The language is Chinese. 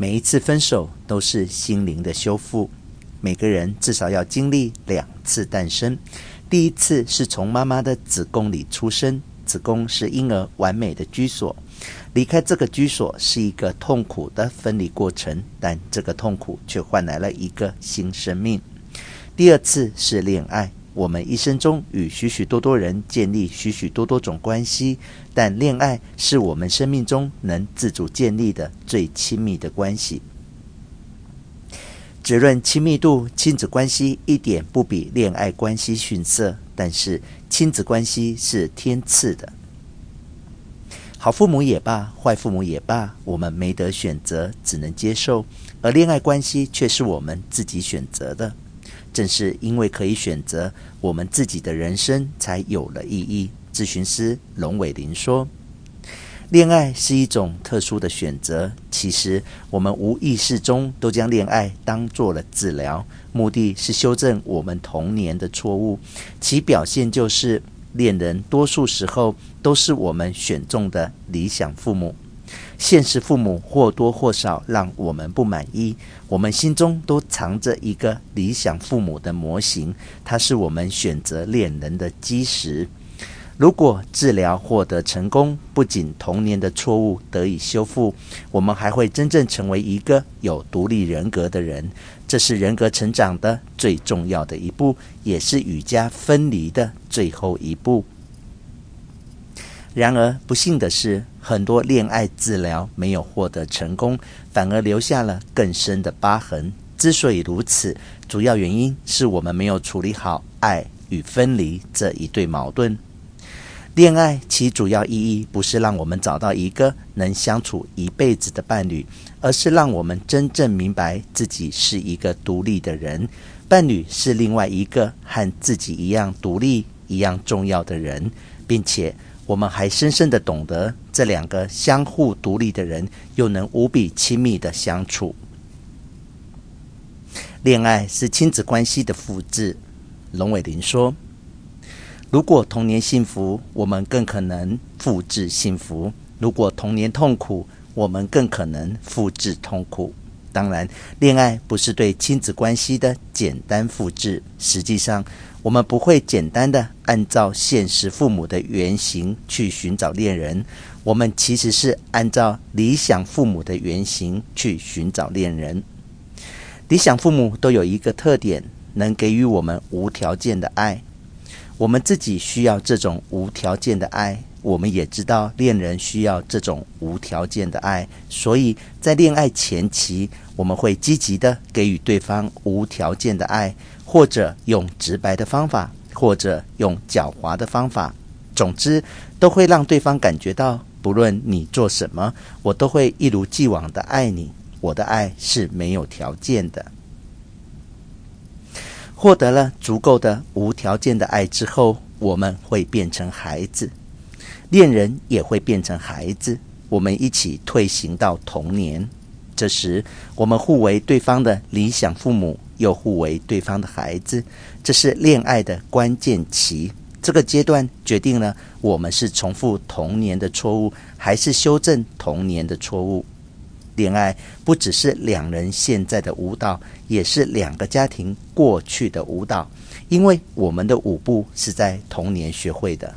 每一次分手都是心灵的修复。每个人至少要经历两次诞生，第一次是从妈妈的子宫里出生，子宫是婴儿完美的居所。离开这个居所是一个痛苦的分离过程，但这个痛苦却换来了一个新生命。第二次是恋爱。我们一生中与许许多多人建立许许多多种关系，但恋爱是我们生命中能自主建立的最亲密的关系。只论亲密度，亲子关系一点不比恋爱关系逊色，但是亲子关系是天赐的。好父母也罢，坏父母也罢，我们没得选择，只能接受；而恋爱关系却是我们自己选择的。正是因为可以选择，我们自己的人生才有了意义。咨询师龙伟林说：“恋爱是一种特殊的选择。其实，我们无意识中都将恋爱当做了治疗，目的是修正我们童年的错误。其表现就是，恋人多数时候都是我们选中的理想父母。”现实父母或多或少让我们不满意，我们心中都藏着一个理想父母的模型，它是我们选择恋人的基石。如果治疗获得成功，不仅童年的错误得以修复，我们还会真正成为一个有独立人格的人。这是人格成长的最重要的一步，也是与家分离的最后一步。然而，不幸的是，很多恋爱治疗没有获得成功，反而留下了更深的疤痕。之所以如此，主要原因是我们没有处理好爱与分离这一对矛盾。恋爱其主要意义不是让我们找到一个能相处一辈子的伴侣，而是让我们真正明白自己是一个独立的人，伴侣是另外一个和自己一样独立、一样重要的人，并且。我们还深深的懂得，这两个相互独立的人又能无比亲密的相处。恋爱是亲子关系的复制。龙伟玲说：“如果童年幸福，我们更可能复制幸福；如果童年痛苦，我们更可能复制痛苦。”当然，恋爱不是对亲子关系的简单复制。实际上，我们不会简单的按照现实父母的原型去寻找恋人，我们其实是按照理想父母的原型去寻找恋人。理想父母都有一个特点，能给予我们无条件的爱。我们自己需要这种无条件的爱。我们也知道恋人需要这种无条件的爱，所以在恋爱前期，我们会积极的给予对方无条件的爱，或者用直白的方法，或者用狡猾的方法，总之都会让对方感觉到，不论你做什么，我都会一如既往的爱你。我的爱是没有条件的。获得了足够的无条件的爱之后，我们会变成孩子。恋人也会变成孩子，我们一起退行到童年。这时，我们互为对方的理想父母，又互为对方的孩子。这是恋爱的关键期。这个阶段决定了我们是重复童年的错误，还是修正童年的错误。恋爱不只是两人现在的舞蹈，也是两个家庭过去的舞蹈。因为我们的舞步是在童年学会的。